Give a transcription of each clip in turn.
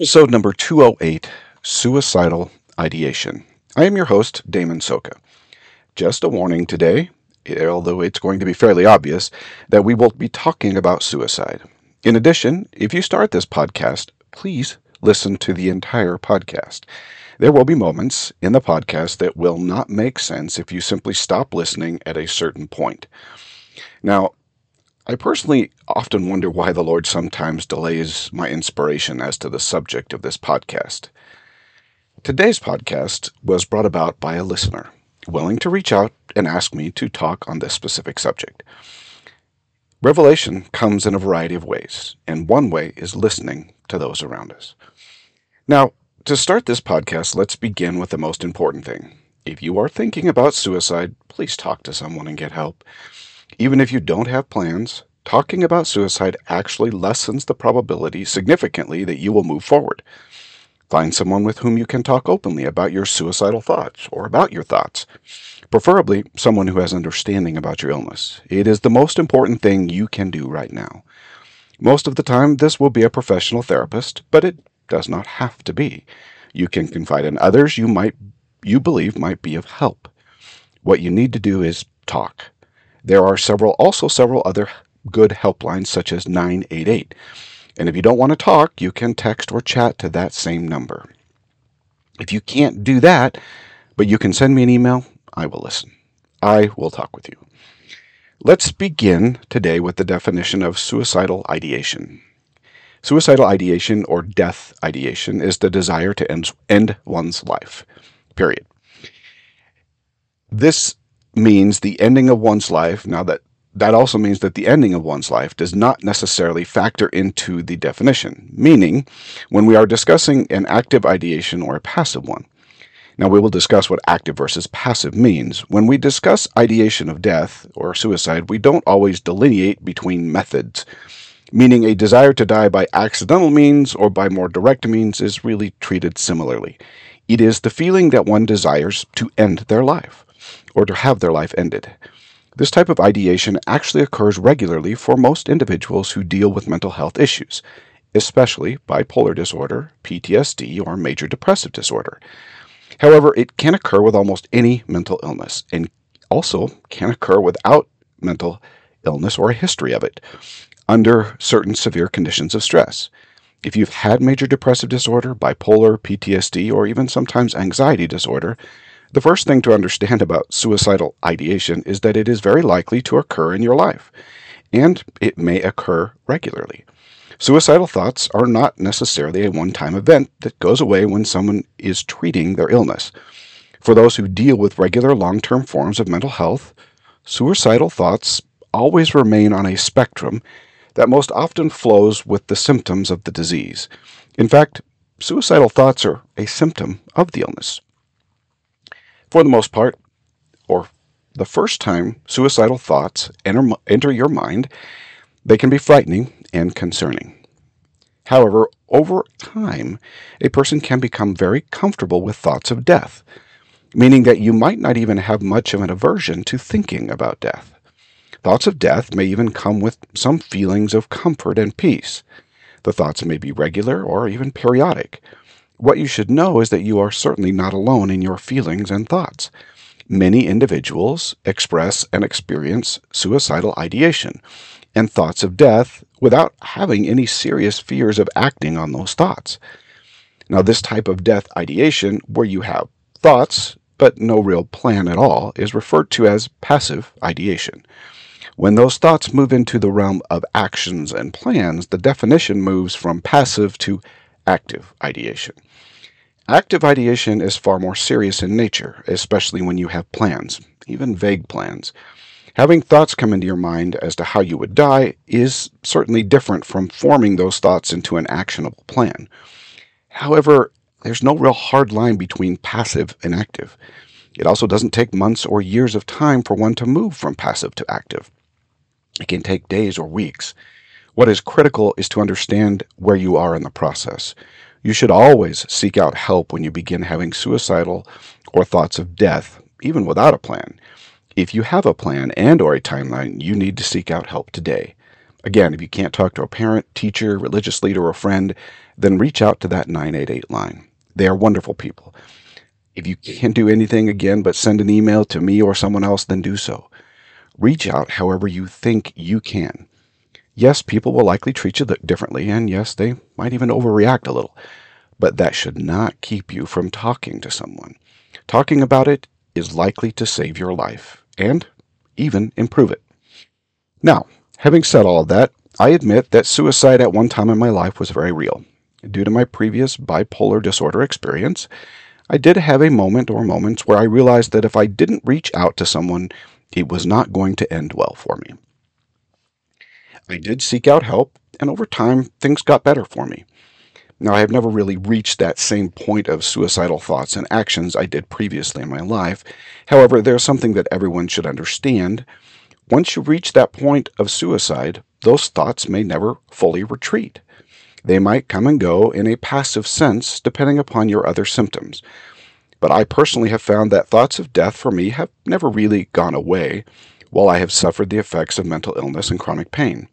Episode number 208 Suicidal Ideation. I am your host, Damon Soka. Just a warning today, although it's going to be fairly obvious, that we will be talking about suicide. In addition, if you start this podcast, please listen to the entire podcast. There will be moments in the podcast that will not make sense if you simply stop listening at a certain point. Now, I personally often wonder why the Lord sometimes delays my inspiration as to the subject of this podcast. Today's podcast was brought about by a listener willing to reach out and ask me to talk on this specific subject. Revelation comes in a variety of ways, and one way is listening to those around us. Now, to start this podcast, let's begin with the most important thing. If you are thinking about suicide, please talk to someone and get help. Even if you don't have plans, talking about suicide actually lessens the probability significantly that you will move forward. Find someone with whom you can talk openly about your suicidal thoughts or about your thoughts. Preferably someone who has understanding about your illness. It is the most important thing you can do right now. Most of the time, this will be a professional therapist, but it does not have to be. You can confide in others you might you believe might be of help. What you need to do is talk. There are several, also several other good helplines such as 988. And if you don't want to talk, you can text or chat to that same number. If you can't do that, but you can send me an email, I will listen. I will talk with you. Let's begin today with the definition of suicidal ideation. Suicidal ideation or death ideation is the desire to end, end one's life. Period. This means the ending of one's life. Now that that also means that the ending of one's life does not necessarily factor into the definition, meaning when we are discussing an active ideation or a passive one. Now, we will discuss what active versus passive means. When we discuss ideation of death or suicide, we don't always delineate between methods, meaning a desire to die by accidental means or by more direct means is really treated similarly. It is the feeling that one desires to end their life or to have their life ended. This type of ideation actually occurs regularly for most individuals who deal with mental health issues, especially bipolar disorder, PTSD, or major depressive disorder. However, it can occur with almost any mental illness and also can occur without mental illness or a history of it under certain severe conditions of stress. If you've had major depressive disorder, bipolar, PTSD, or even sometimes anxiety disorder, the first thing to understand about suicidal ideation is that it is very likely to occur in your life, and it may occur regularly. Suicidal thoughts are not necessarily a one time event that goes away when someone is treating their illness. For those who deal with regular long term forms of mental health, suicidal thoughts always remain on a spectrum that most often flows with the symptoms of the disease. In fact, suicidal thoughts are a symptom of the illness. For the most part, or the first time suicidal thoughts enter, enter your mind, they can be frightening and concerning. However, over time, a person can become very comfortable with thoughts of death, meaning that you might not even have much of an aversion to thinking about death. Thoughts of death may even come with some feelings of comfort and peace. The thoughts may be regular or even periodic. What you should know is that you are certainly not alone in your feelings and thoughts. Many individuals express and experience suicidal ideation and thoughts of death without having any serious fears of acting on those thoughts. Now, this type of death ideation, where you have thoughts but no real plan at all, is referred to as passive ideation. When those thoughts move into the realm of actions and plans, the definition moves from passive to active ideation. Active ideation is far more serious in nature, especially when you have plans, even vague plans. Having thoughts come into your mind as to how you would die is certainly different from forming those thoughts into an actionable plan. However, there's no real hard line between passive and active. It also doesn't take months or years of time for one to move from passive to active. It can take days or weeks. What is critical is to understand where you are in the process. You should always seek out help when you begin having suicidal or thoughts of death, even without a plan. If you have a plan and or a timeline, you need to seek out help today. Again, if you can't talk to a parent, teacher, religious leader, or friend, then reach out to that 988 line. They are wonderful people. If you can't do anything again but send an email to me or someone else, then do so. Reach out however you think you can. Yes, people will likely treat you differently, and yes, they might even overreact a little, but that should not keep you from talking to someone. Talking about it is likely to save your life and even improve it. Now, having said all of that, I admit that suicide at one time in my life was very real. Due to my previous bipolar disorder experience, I did have a moment or moments where I realized that if I didn't reach out to someone, it was not going to end well for me. I did seek out help, and over time, things got better for me. Now, I have never really reached that same point of suicidal thoughts and actions I did previously in my life. However, there's something that everyone should understand. Once you reach that point of suicide, those thoughts may never fully retreat. They might come and go in a passive sense, depending upon your other symptoms. But I personally have found that thoughts of death for me have never really gone away while I have suffered the effects of mental illness and chronic pain.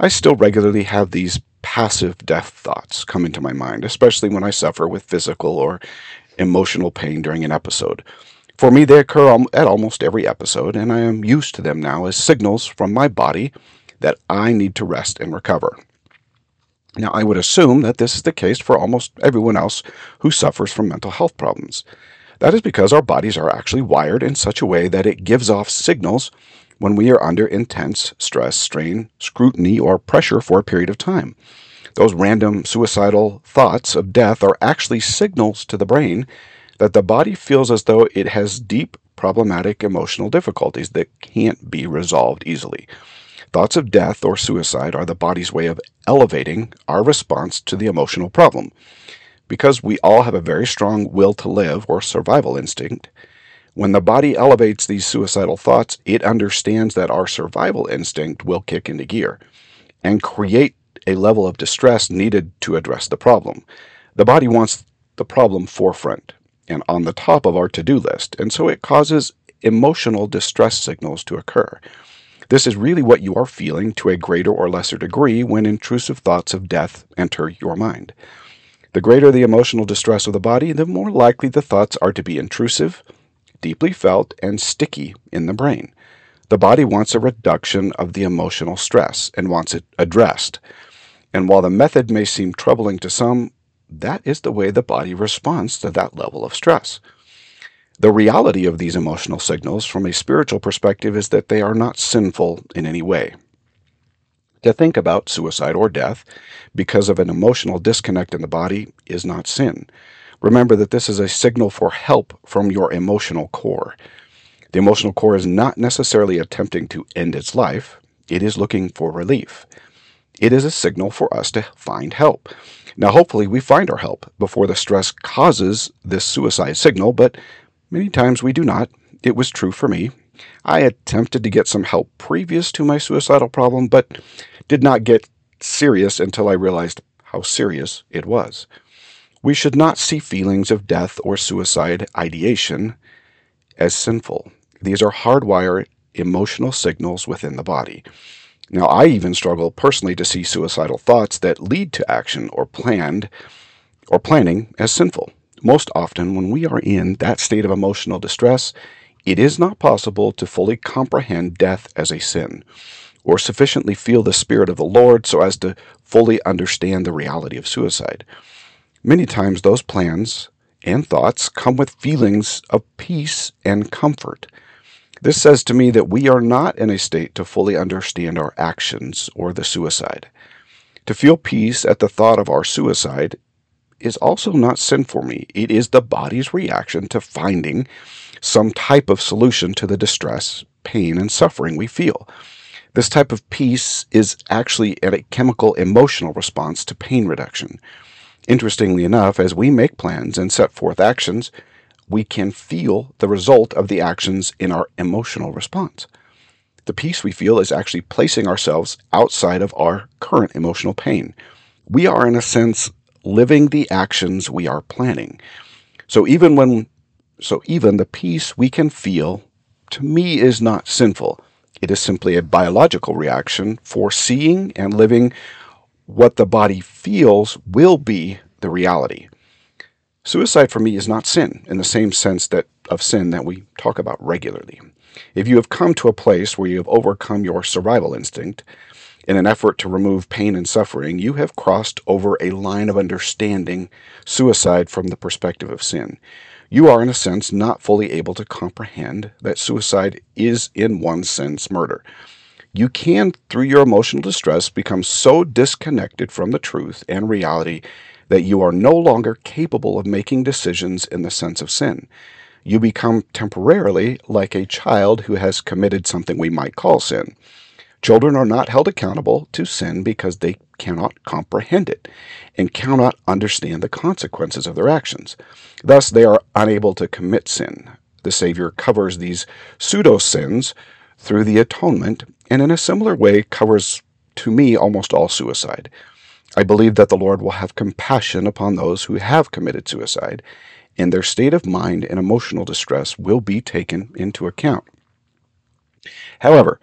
I still regularly have these passive death thoughts come into my mind, especially when I suffer with physical or emotional pain during an episode. For me, they occur at almost every episode, and I am used to them now as signals from my body that I need to rest and recover. Now, I would assume that this is the case for almost everyone else who suffers from mental health problems. That is because our bodies are actually wired in such a way that it gives off signals when we are under intense stress, strain, scrutiny, or pressure for a period of time. Those random suicidal thoughts of death are actually signals to the brain that the body feels as though it has deep problematic emotional difficulties that can't be resolved easily. Thoughts of death or suicide are the body's way of elevating our response to the emotional problem. Because we all have a very strong will to live or survival instinct, when the body elevates these suicidal thoughts, it understands that our survival instinct will kick into gear and create a level of distress needed to address the problem. The body wants the problem forefront and on the top of our to do list, and so it causes emotional distress signals to occur. This is really what you are feeling to a greater or lesser degree when intrusive thoughts of death enter your mind. The greater the emotional distress of the body, the more likely the thoughts are to be intrusive, deeply felt and sticky in the brain. The body wants a reduction of the emotional stress and wants it addressed. And while the method may seem troubling to some, that is the way the body responds to that level of stress. The reality of these emotional signals from a spiritual perspective is that they are not sinful in any way. To think about suicide or death because of an emotional disconnect in the body is not sin. Remember that this is a signal for help from your emotional core. The emotional core is not necessarily attempting to end its life, it is looking for relief. It is a signal for us to find help. Now, hopefully, we find our help before the stress causes this suicide signal, but many times we do not. It was true for me. I attempted to get some help previous to my suicidal problem, but did not get serious until I realized how serious it was. We should not see feelings of death or suicide ideation as sinful. These are hardwired emotional signals within the body. Now, I even struggle personally to see suicidal thoughts that lead to action or planned or planning as sinful. Most often, when we are in that state of emotional distress, it is not possible to fully comprehend death as a sin or sufficiently feel the Spirit of the Lord so as to fully understand the reality of suicide. Many times those plans and thoughts come with feelings of peace and comfort. This says to me that we are not in a state to fully understand our actions or the suicide. To feel peace at the thought of our suicide is also not sin for me. It is the body's reaction to finding some type of solution to the distress, pain, and suffering we feel. This type of peace is actually a chemical emotional response to pain reduction. Interestingly enough, as we make plans and set forth actions, we can feel the result of the actions in our emotional response. The peace we feel is actually placing ourselves outside of our current emotional pain. We are, in a sense, living the actions we are planning. So even when, so even the peace we can feel, to me, is not sinful. It is simply a biological reaction for seeing and living what the body feels will be the reality. Suicide for me is not sin in the same sense that of sin that we talk about regularly. If you have come to a place where you have overcome your survival instinct in an effort to remove pain and suffering, you have crossed over a line of understanding suicide from the perspective of sin. You are, in a sense, not fully able to comprehend that suicide is, in one sense, murder. You can, through your emotional distress, become so disconnected from the truth and reality that you are no longer capable of making decisions in the sense of sin you become temporarily like a child who has committed something we might call sin. Children are not held accountable to sin because they cannot comprehend it and cannot understand the consequences of their actions. Thus, they are unable to commit sin. The Savior covers these pseudo sins through the atonement and, in a similar way, covers to me almost all suicide. I believe that the Lord will have compassion upon those who have committed suicide and their state of mind and emotional distress will be taken into account. However,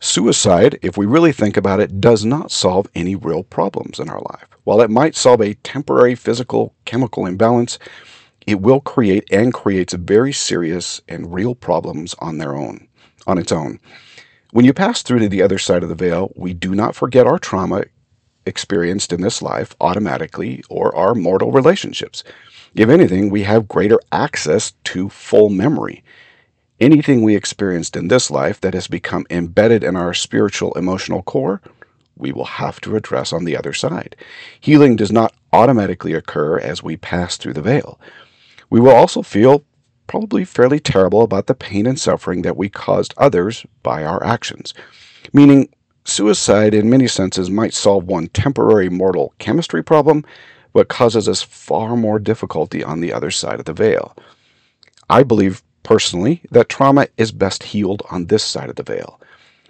suicide, if we really think about it, does not solve any real problems in our life. While it might solve a temporary physical chemical imbalance, it will create and creates very serious and real problems on their own, on its own. When you pass through to the other side of the veil, we do not forget our trauma experienced in this life automatically or our mortal relationships. If anything, we have greater access to full memory. Anything we experienced in this life that has become embedded in our spiritual emotional core, we will have to address on the other side. Healing does not automatically occur as we pass through the veil. We will also feel probably fairly terrible about the pain and suffering that we caused others by our actions. Meaning, suicide in many senses might solve one temporary mortal chemistry problem, but causes us far more difficulty on the other side of the veil. I believe personally that trauma is best healed on this side of the veil.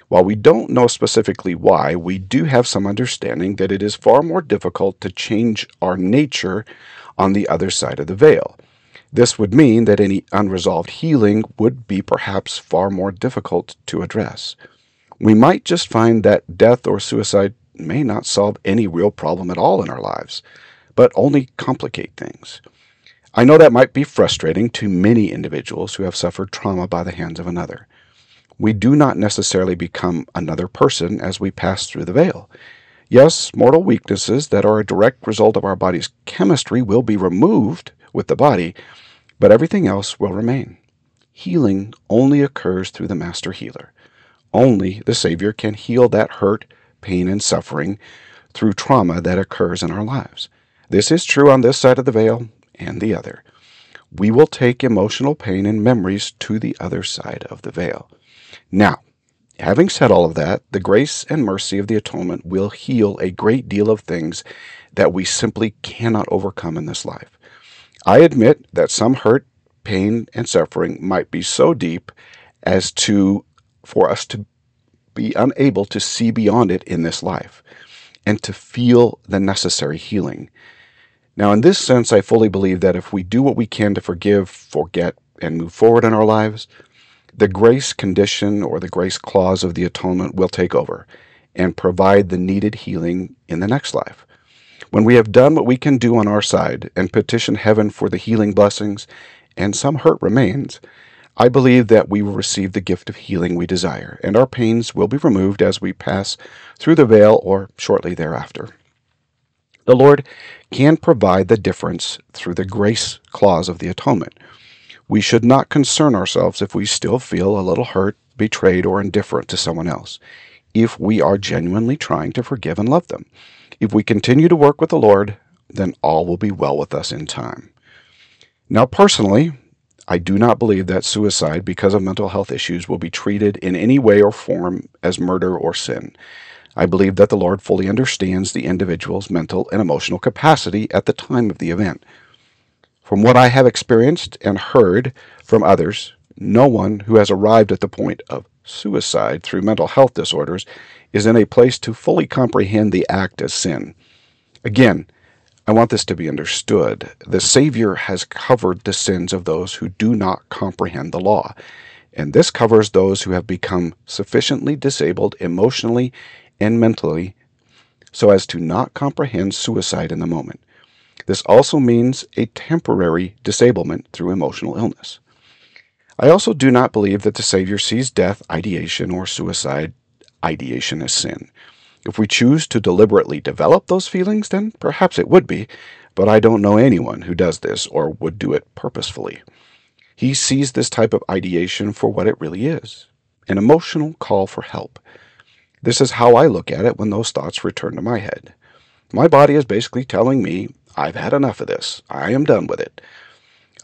While we don't know specifically why, we do have some understanding that it is far more difficult to change our nature on the other side of the veil. This would mean that any unresolved healing would be perhaps far more difficult to address. We might just find that death or suicide may not solve any real problem at all in our lives but only complicate things. I know that might be frustrating to many individuals who have suffered trauma by the hands of another. We do not necessarily become another person as we pass through the veil. Yes, mortal weaknesses that are a direct result of our body's chemistry will be removed with the body, but everything else will remain. Healing only occurs through the Master Healer. Only the Savior can heal that hurt, pain, and suffering through trauma that occurs in our lives. This is true on this side of the veil and the other. We will take emotional pain and memories to the other side of the veil. Now, having said all of that, the grace and mercy of the atonement will heal a great deal of things that we simply cannot overcome in this life. I admit that some hurt, pain, and suffering might be so deep as to for us to be unable to see beyond it in this life and to feel the necessary healing. Now, in this sense, I fully believe that if we do what we can to forgive, forget, and move forward in our lives, the grace condition or the grace clause of the atonement will take over and provide the needed healing in the next life. When we have done what we can do on our side and petition heaven for the healing blessings, and some hurt remains, I believe that we will receive the gift of healing we desire, and our pains will be removed as we pass through the veil or shortly thereafter. The Lord can provide the difference through the grace clause of the atonement. We should not concern ourselves if we still feel a little hurt, betrayed, or indifferent to someone else, if we are genuinely trying to forgive and love them. If we continue to work with the Lord, then all will be well with us in time. Now, personally, I do not believe that suicide because of mental health issues will be treated in any way or form as murder or sin. I believe that the Lord fully understands the individual's mental and emotional capacity at the time of the event. From what I have experienced and heard from others, no one who has arrived at the point of suicide through mental health disorders is in a place to fully comprehend the act as sin. Again, I want this to be understood. The Savior has covered the sins of those who do not comprehend the law, and this covers those who have become sufficiently disabled emotionally and mentally so as to not comprehend suicide in the moment. This also means a temporary disablement through emotional illness. I also do not believe that the Savior sees death, ideation, or suicide ideation as sin. If we choose to deliberately develop those feelings, then perhaps it would be, but I don't know anyone who does this or would do it purposefully. He sees this type of ideation for what it really is an emotional call for help. This is how I look at it when those thoughts return to my head. My body is basically telling me, I've had enough of this. I am done with it.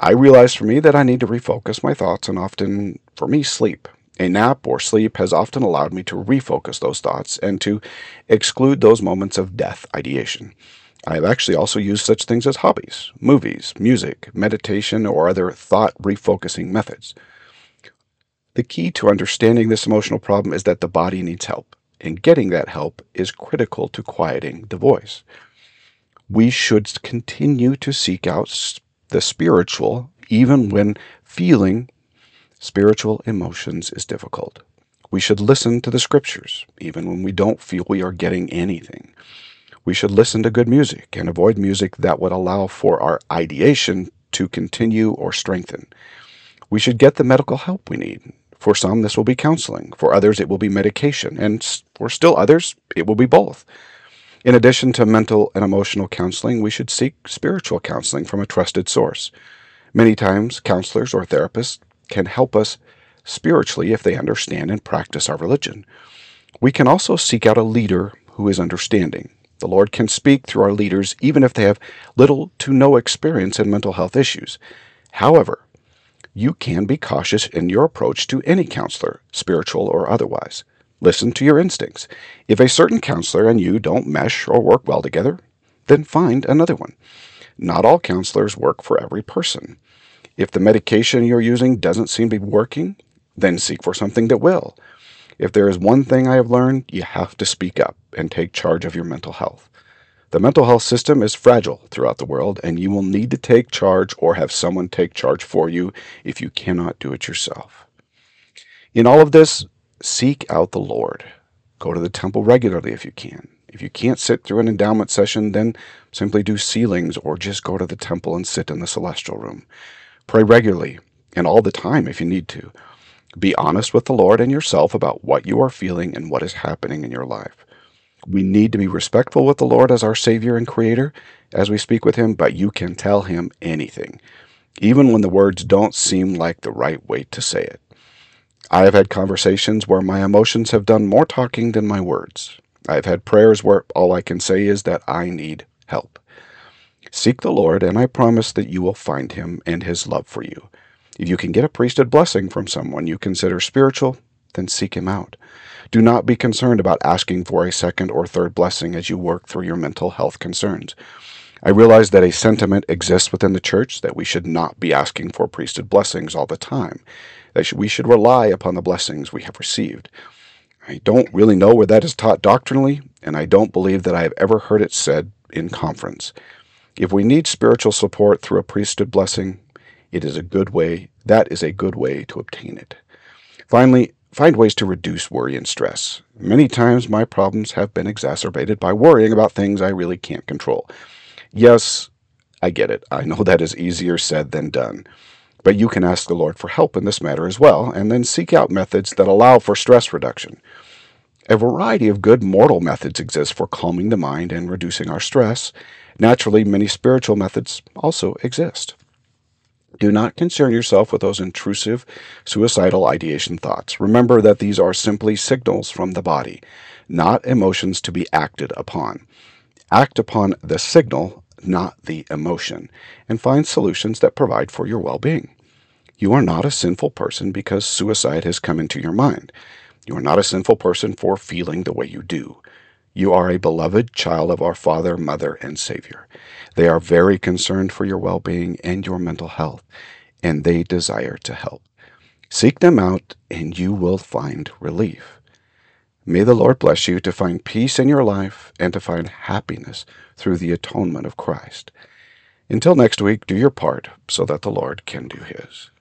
I realize for me that I need to refocus my thoughts and often, for me, sleep. A nap or sleep has often allowed me to refocus those thoughts and to exclude those moments of death ideation. I have actually also used such things as hobbies, movies, music, meditation, or other thought refocusing methods. The key to understanding this emotional problem is that the body needs help, and getting that help is critical to quieting the voice. We should continue to seek out the spiritual even when feeling spiritual emotions is difficult. We should listen to the scriptures even when we don't feel we are getting anything. We should listen to good music and avoid music that would allow for our ideation to continue or strengthen. We should get the medical help we need. For some, this will be counseling. For others, it will be medication. And for still others, it will be both. In addition to mental and emotional counseling, we should seek spiritual counseling from a trusted source. Many times, counselors or therapists can help us spiritually if they understand and practice our religion. We can also seek out a leader who is understanding, the Lord can speak through our leaders even if they have little to no experience in mental health issues. However, you can be cautious in your approach to any counselor, spiritual or otherwise. Listen to your instincts. If a certain counselor and you don't mesh or work well together, then find another one. Not all counselors work for every person. If the medication you're using doesn't seem to be working, then seek for something that will. If there is one thing I have learned, you have to speak up and take charge of your mental health. The mental health system is fragile throughout the world, and you will need to take charge or have someone take charge for you if you cannot do it yourself. In all of this, seek out the Lord. Go to the temple regularly if you can. If you can't sit through an endowment session, then simply do sealings or just go to the temple and sit in the celestial room. Pray regularly and all the time if you need to. Be honest with the Lord and yourself about what you are feeling and what is happening in your life. We need to be respectful with the Lord as our Savior and Creator as we speak with Him, but you can tell Him anything, even when the words don't seem like the right way to say it. I have had conversations where my emotions have done more talking than my words. I have had prayers where all I can say is that I need help. Seek the Lord, and I promise that you will find Him and His love for you. If you can get a priesthood blessing from someone you consider spiritual, then seek him out. Do not be concerned about asking for a second or third blessing as you work through your mental health concerns. I realize that a sentiment exists within the church that we should not be asking for priesthood blessings all the time, that we should rely upon the blessings we have received. I don't really know where that is taught doctrinally, and I don't believe that I have ever heard it said in conference. If we need spiritual support through a priesthood blessing, it is a good way, that is a good way to obtain it. Finally, find ways to reduce worry and stress. Many times my problems have been exacerbated by worrying about things I really can't control. Yes, I get it. I know that is easier said than done. But you can ask the Lord for help in this matter as well, and then seek out methods that allow for stress reduction. A variety of good mortal methods exist for calming the mind and reducing our stress. Naturally, many spiritual methods also exist. Do not concern yourself with those intrusive, suicidal ideation thoughts. Remember that these are simply signals from the body, not emotions to be acted upon. Act upon the signal, not the emotion, and find solutions that provide for your well being. You are not a sinful person because suicide has come into your mind. You are not a sinful person for feeling the way you do. You are a beloved child of our Father, Mother, and Savior. They are very concerned for your well being and your mental health, and they desire to help. Seek them out, and you will find relief. May the Lord bless you to find peace in your life and to find happiness through the atonement of Christ. Until next week, do your part so that the Lord can do his.